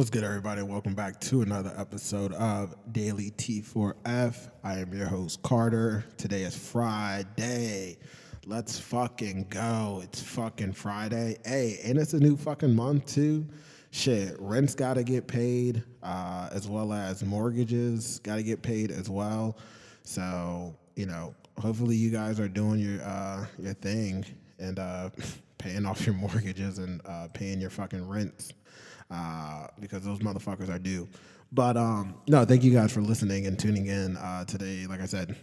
What's good, everybody? Welcome back to another episode of Daily T4F. I am your host, Carter. Today is Friday. Let's fucking go. It's fucking Friday. Hey, and it's a new fucking month, too. Shit, rent's got to get paid, uh, as well as mortgages got to get paid as well. So, you know, hopefully you guys are doing your uh, your thing and uh, paying off your mortgages and uh, paying your fucking rents uh, because those motherfuckers are due. But um, no, thank you guys for listening and tuning in uh, today. Like I said,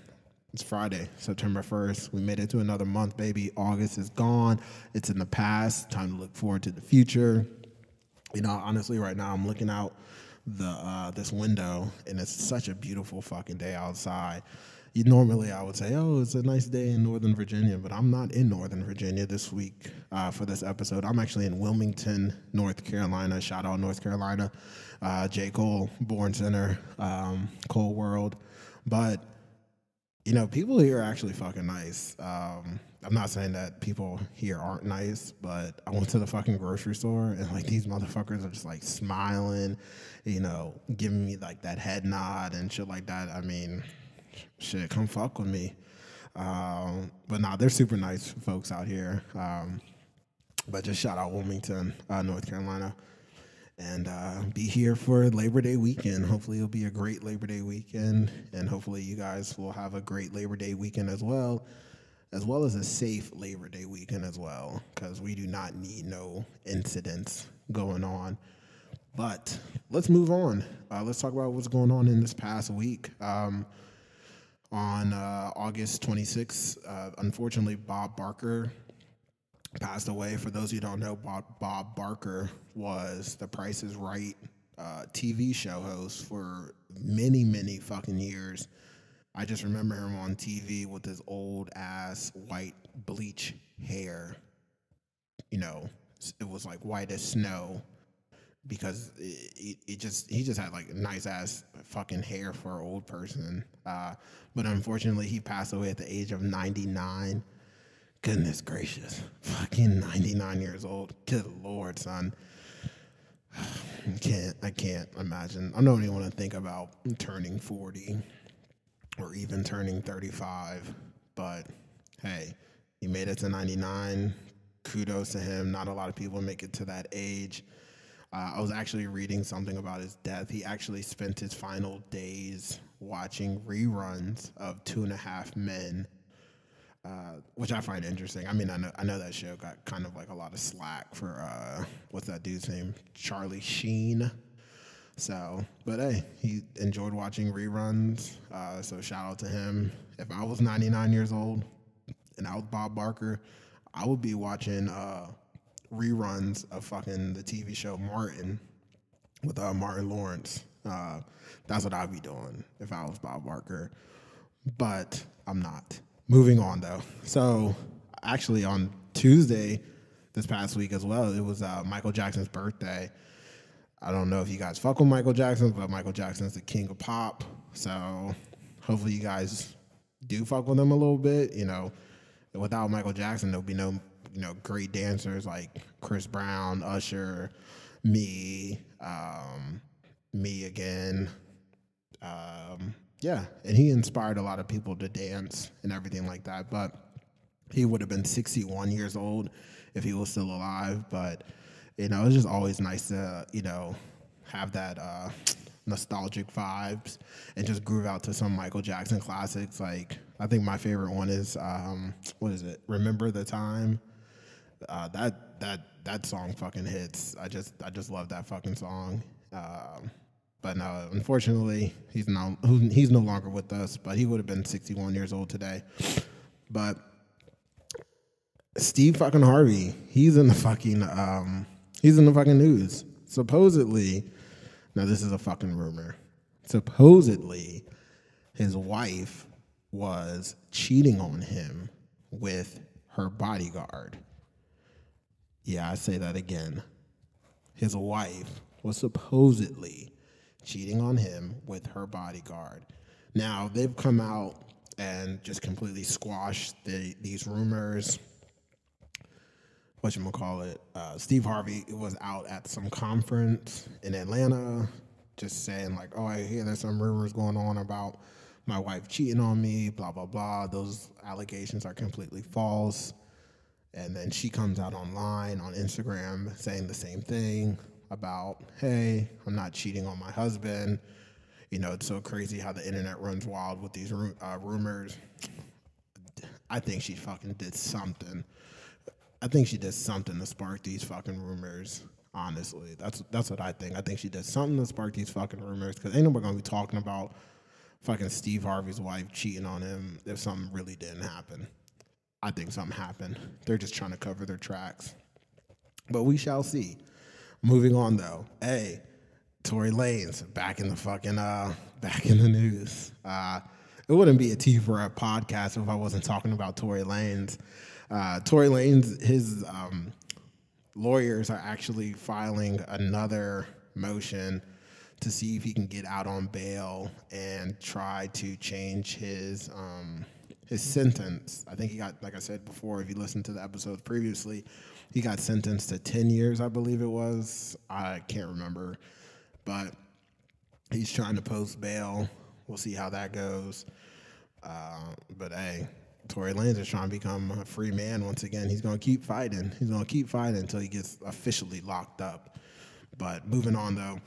it's Friday, September 1st. We made it to another month, baby. August is gone. It's in the past. Time to look forward to the future. You know, honestly, right now I'm looking out the uh, this window, and it's such a beautiful fucking day outside. Normally, I would say, "Oh, it's a nice day in Northern Virginia," but I'm not in Northern Virginia this week uh, for this episode. I'm actually in Wilmington, North Carolina. Shout out North Carolina, uh, J. Cole, Born Sinner, um, Cole World. But you know, people here are actually fucking nice. Um, I'm not saying that people here aren't nice, but I went to the fucking grocery store and like these motherfuckers are just like smiling, you know, giving me like that head nod and shit like that. I mean, shit, come fuck with me. Um, but nah, they're super nice folks out here. Um, but just shout out Wilmington, uh, North Carolina, and uh, be here for Labor Day weekend. Hopefully, it'll be a great Labor Day weekend, and hopefully, you guys will have a great Labor Day weekend as well, as well as a safe Labor Day weekend as well, because we do not need no incidents going on. But let's move on. Uh, let's talk about what's going on in this past week. Um, on uh, August 26th, uh, unfortunately, Bob Barker passed away. For those who don't know, Bob, Bob Barker was the Price is Right uh, TV show host for many, many fucking years. I just remember him on TV with his old ass white bleach hair. You know, it was like white as snow because it, it, just he just had like nice ass fucking hair for an old person. Uh, but unfortunately, he passed away at the age of 99. Goodness gracious, fucking 99 years old. Good lord, son. I can't I can't imagine. I don't even want to think about turning 40 or even turning 35. But hey, he made it to 99. Kudos to him. Not a lot of people make it to that age. Uh, I was actually reading something about his death. He actually spent his final days watching reruns of Two and a Half Men, uh, which I find interesting. I mean, I know, I know that show got kind of like a lot of slack for uh, what's that dude's name? Charlie Sheen. So, but hey, he enjoyed watching reruns. Uh, so shout out to him. If I was 99 years old and I was Bob Barker, I would be watching uh, reruns of fucking the TV show Martin with uh, Martin Lawrence. Uh, that's what I'd be doing if I was Bob Barker, but I'm not. Moving on though. So actually on Tuesday this past week as well, it was uh, Michael Jackson's birthday. I don't know if you guys fuck with Michael Jackson, but Michael Jackson's the king of pop. So hopefully you guys do fuck with him a little bit. You know, without Michael Jackson, there'll be no you know great dancers like Chris Brown, Usher, me, um, me again. Um, yeah, and he inspired a lot of people to dance and everything like that. But he would have been 61 years old if he was still alive. But you know, it's just always nice to you know have that uh, nostalgic vibes and just groove out to some Michael Jackson classics. Like I think my favorite one is um, what is it? Remember the time. Uh, that that that song fucking hits. I just I just love that fucking song. Um, but no, unfortunately, he's no he's no longer with us. But he would have been 61 years old today. But Steve fucking Harvey, he's in the fucking um, he's in the fucking news. Supposedly, now this is a fucking rumor. Supposedly, his wife was cheating on him with her bodyguard. Yeah, I say that again. His wife was supposedly cheating on him with her bodyguard. Now, they've come out and just completely squashed the, these rumors. what you call it? Uh, Steve Harvey was out at some conference in Atlanta, just saying like, "Oh, I hear there's some rumors going on about my wife cheating on me." Blah blah blah. Those allegations are completely false. And then she comes out online on Instagram saying the same thing about, "Hey, I'm not cheating on my husband." You know, it's so crazy how the internet runs wild with these uh, rumors. I think she fucking did something. I think she did something to spark these fucking rumors. Honestly, that's that's what I think. I think she did something to spark these fucking rumors because ain't nobody gonna be talking about fucking Steve Harvey's wife cheating on him if something really didn't happen. I think something happened. They're just trying to cover their tracks. But we shall see. Moving on though. Hey, Tory Lanez back in the fucking uh back in the news. Uh it wouldn't be a T for a podcast if I wasn't talking about Tory Lanez. Uh, Tory Lanez, his um, lawyers are actually filing another motion to see if he can get out on bail and try to change his um, his sentence. I think he got, like I said before, if you listened to the episodes previously, he got sentenced to ten years, I believe it was. I can't remember, but he's trying to post bail. We'll see how that goes. Uh, but hey, Tory Lanez is trying to become a free man once again. He's going to keep fighting. He's going to keep fighting until he gets officially locked up. But moving on though,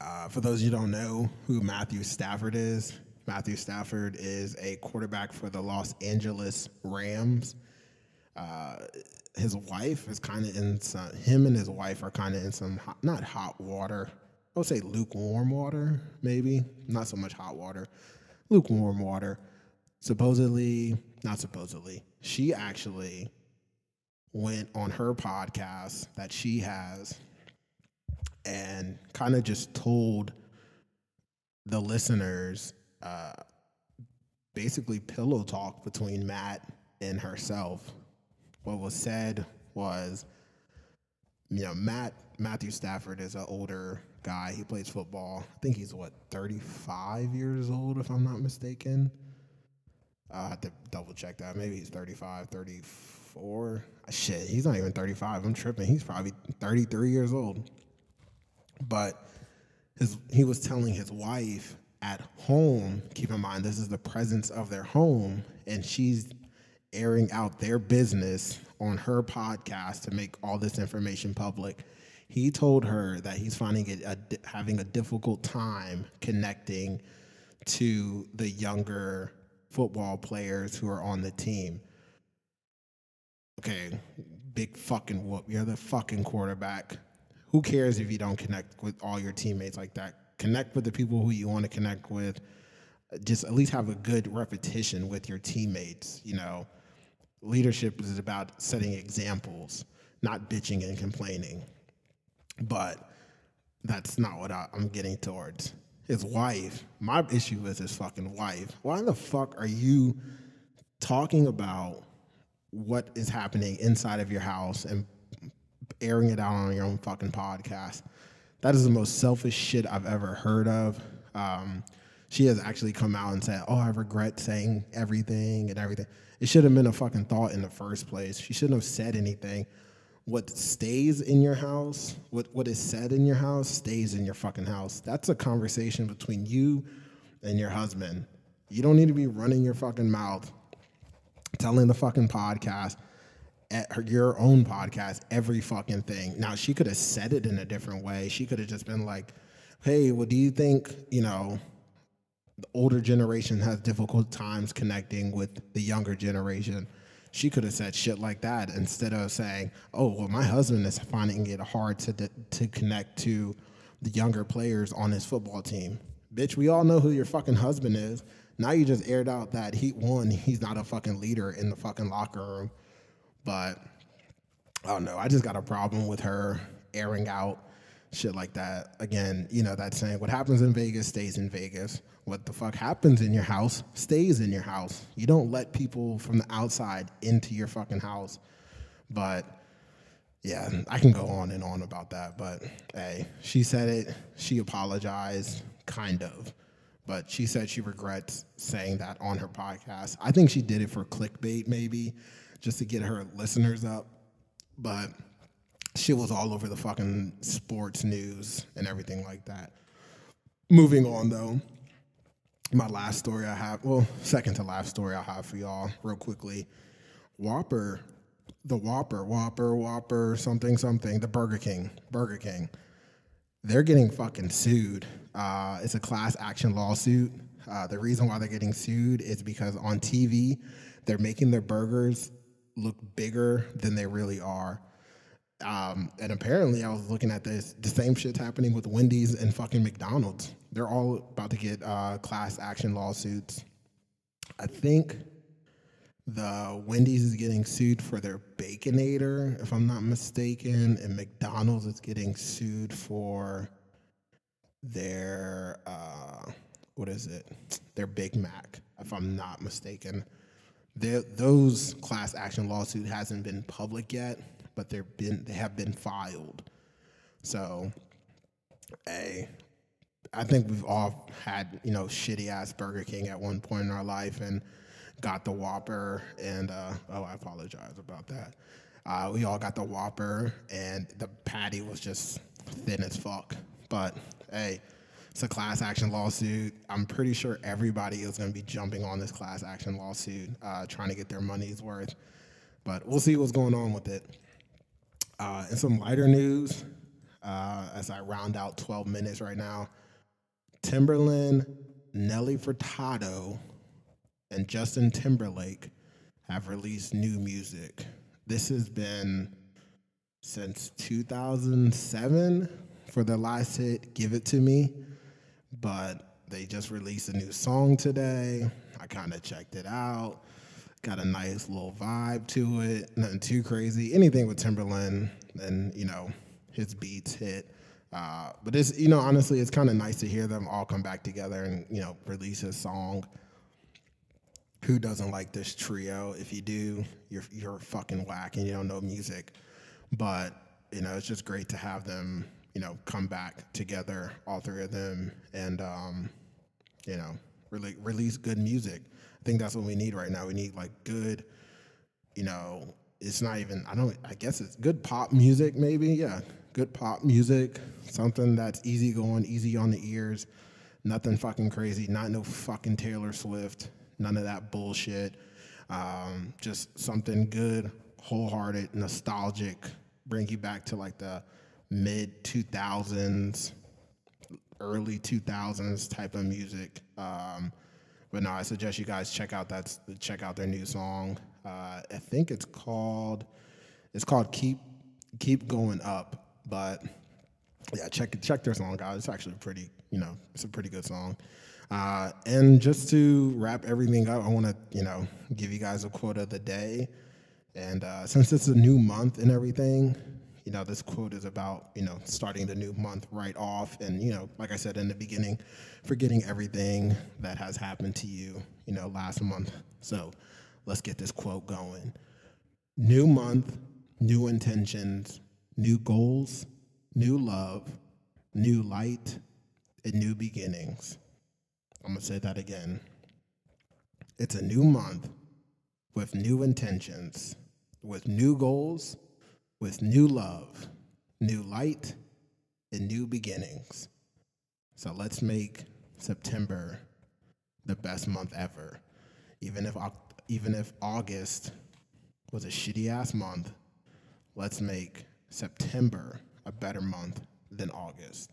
uh, for those you don't know who Matthew Stafford is, Matthew Stafford is a quarterback for the Los Angeles Rams. Uh, his wife is kind of in some. Him and his wife are kind of in some hot, not hot water. I would say lukewarm water, maybe not so much hot water lukewarm water. Supposedly, not supposedly, she actually went on her podcast that she has and kind of just told the listeners basically pillow talk between Matt and herself. What was said was, you know, Matt Matthew Stafford is an older guy. He plays football. I think he's what 35 years old, if I'm not mistaken. I have to double check that. Maybe he's 35, 34. Shit, he's not even 35. I'm tripping. He's probably 33 years old. But his he was telling his wife at home, keep in mind this is the presence of their home, and she's airing out their business on her podcast to make all this information public he told her that he's finding it a, having a difficult time connecting to the younger football players who are on the team. Okay, big fucking whoop. You're the fucking quarterback. Who cares if you don't connect with all your teammates like that? Connect with the people who you want to connect with. Just at least have a good repetition with your teammates. You know, leadership is about setting examples, not bitching and complaining. But that's not what I, I'm getting towards. His wife, my issue is his fucking wife. Why the fuck are you talking about what is happening inside of your house and airing it out on your own fucking podcast? That is the most selfish shit I've ever heard of. Um, she has actually come out and said, "Oh, I regret saying everything and everything." It should have been a fucking thought in the first place. She shouldn't have said anything what stays in your house, what, what is said in your house, stays in your fucking house. That's a conversation between you and your husband. You don't need to be running your fucking mouth, telling the fucking podcast, at her, your own podcast, every fucking thing. Now, she could have said it in a different way. She could have just been like, hey, well, do you think, you know, the older generation has difficult times connecting with the younger generation? she could have said shit like that instead of saying, "Oh, well, my husband is finding it hard to to connect to the younger players on his football team." Bitch, we all know who your fucking husband is. Now you just aired out that he one, he's not a fucking leader in the fucking locker room. But I don't know. I just got a problem with her airing out shit like that. Again, you know that saying, "What happens in Vegas stays in Vegas." what the fuck happens in your house stays in your house. You don't let people from the outside into your fucking house. But yeah, I can go on and on about that. But hey, she said it. She apologized, kind of. But she said she regrets saying that on her podcast. I think she did it for clickbait, maybe, just to get her listeners up. but she was all over the fucking sports news and everything like that. Moving on though, my last story I have, well, second to last story I have for y'all, real quickly. Whopper, the Whopper, Whopper, Whopper, something, something, the Burger King, Burger King. They're getting fucking sued. Uh, it's a class action lawsuit. Uh, the reason why they're getting sued is because on TV, they're making their burgers look bigger than they really are. Um, and apparently, I was looking at this. The same shit's happening with Wendy's and fucking McDonald's. They're all about to get uh, class action lawsuits. I think the Wendy's is getting sued for their Baconator, if I'm not mistaken, and McDonald's is getting sued for their uh, what is it? Their Big Mac, if I'm not mistaken. Those class action lawsuit hasn't been public yet, but they're been they have been filed. So, a I think we've all had you know shitty ass Burger King at one point in our life and got the Whopper and uh, oh I apologize about that. Uh, we all got the Whopper and the patty was just thin as fuck. But hey, it's a class action lawsuit. I'm pretty sure everybody is going to be jumping on this class action lawsuit, uh, trying to get their money's worth. But we'll see what's going on with it. Uh, in some lighter news, uh, as I round out 12 minutes right now, Timbaland, Nelly Furtado, and Justin Timberlake have released new music. This has been since 2007 for their last hit, Give It To Me. But they just released a new song today. I kind of checked it out. Got a nice little vibe to it. Nothing too crazy. Anything with Timbaland and, you know, his beats hit. Uh, but it's, you know, honestly, it's kind of nice to hear them all come back together and, you know, release a song. Who doesn't like this trio? If you do, you're, you're fucking whack and you don't know music. But, you know, it's just great to have them you know, come back together, all three of them, and um, you know, really release good music. I think that's what we need right now. We need like good, you know, it's not even I don't I guess it's good pop music maybe, yeah. Good pop music, something that's easy going, easy on the ears, nothing fucking crazy, not no fucking Taylor Swift, none of that bullshit. Um, just something good, wholehearted, nostalgic, bring you back to like the mid 2000s, early 2000s type of music. Um, but no, I suggest you guys check out that check out their new song. Uh, I think it's called it's called Keep Keep Going Up. But yeah, check check their song out. It's actually pretty you know it's a pretty good song. Uh, and just to wrap everything up, I want to you know give you guys a quote of the day. And uh, since it's a new month and everything, you know, this quote is about, you know, starting the new month right off. And, you know, like I said in the beginning, forgetting everything that has happened to you, you know, last month. So let's get this quote going. New month, new intentions, new goals, new love, new light, and new beginnings. I'm going to say that again. It's a new month with new intentions, with new goals with new love, new light, and new beginnings. So let's make September the best month ever. Even if even if August was a shitty ass month, let's make September a better month than August.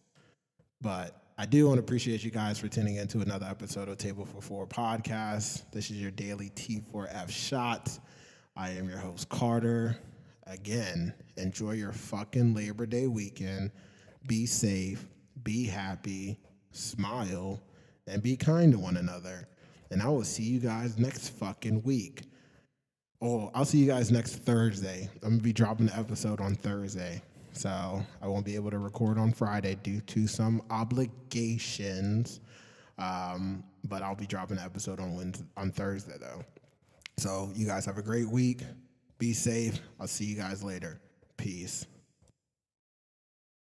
But I do want to appreciate you guys for tuning in to another episode of Table for Four podcast. This is your daily T4F shot. I am your host, Carter again, enjoy your fucking Labor Day weekend. Be safe, be happy, smile, and be kind to one another. And I will see you guys next fucking week. Oh, I'll see you guys next Thursday. I'm gonna be dropping the episode on Thursday. So I won't be able to record on Friday due to some obligations. Um, but I'll be dropping the episode on Wednesday, on Thursday though. So you guys have a great week. Be safe. I'll see you guys later. Peace.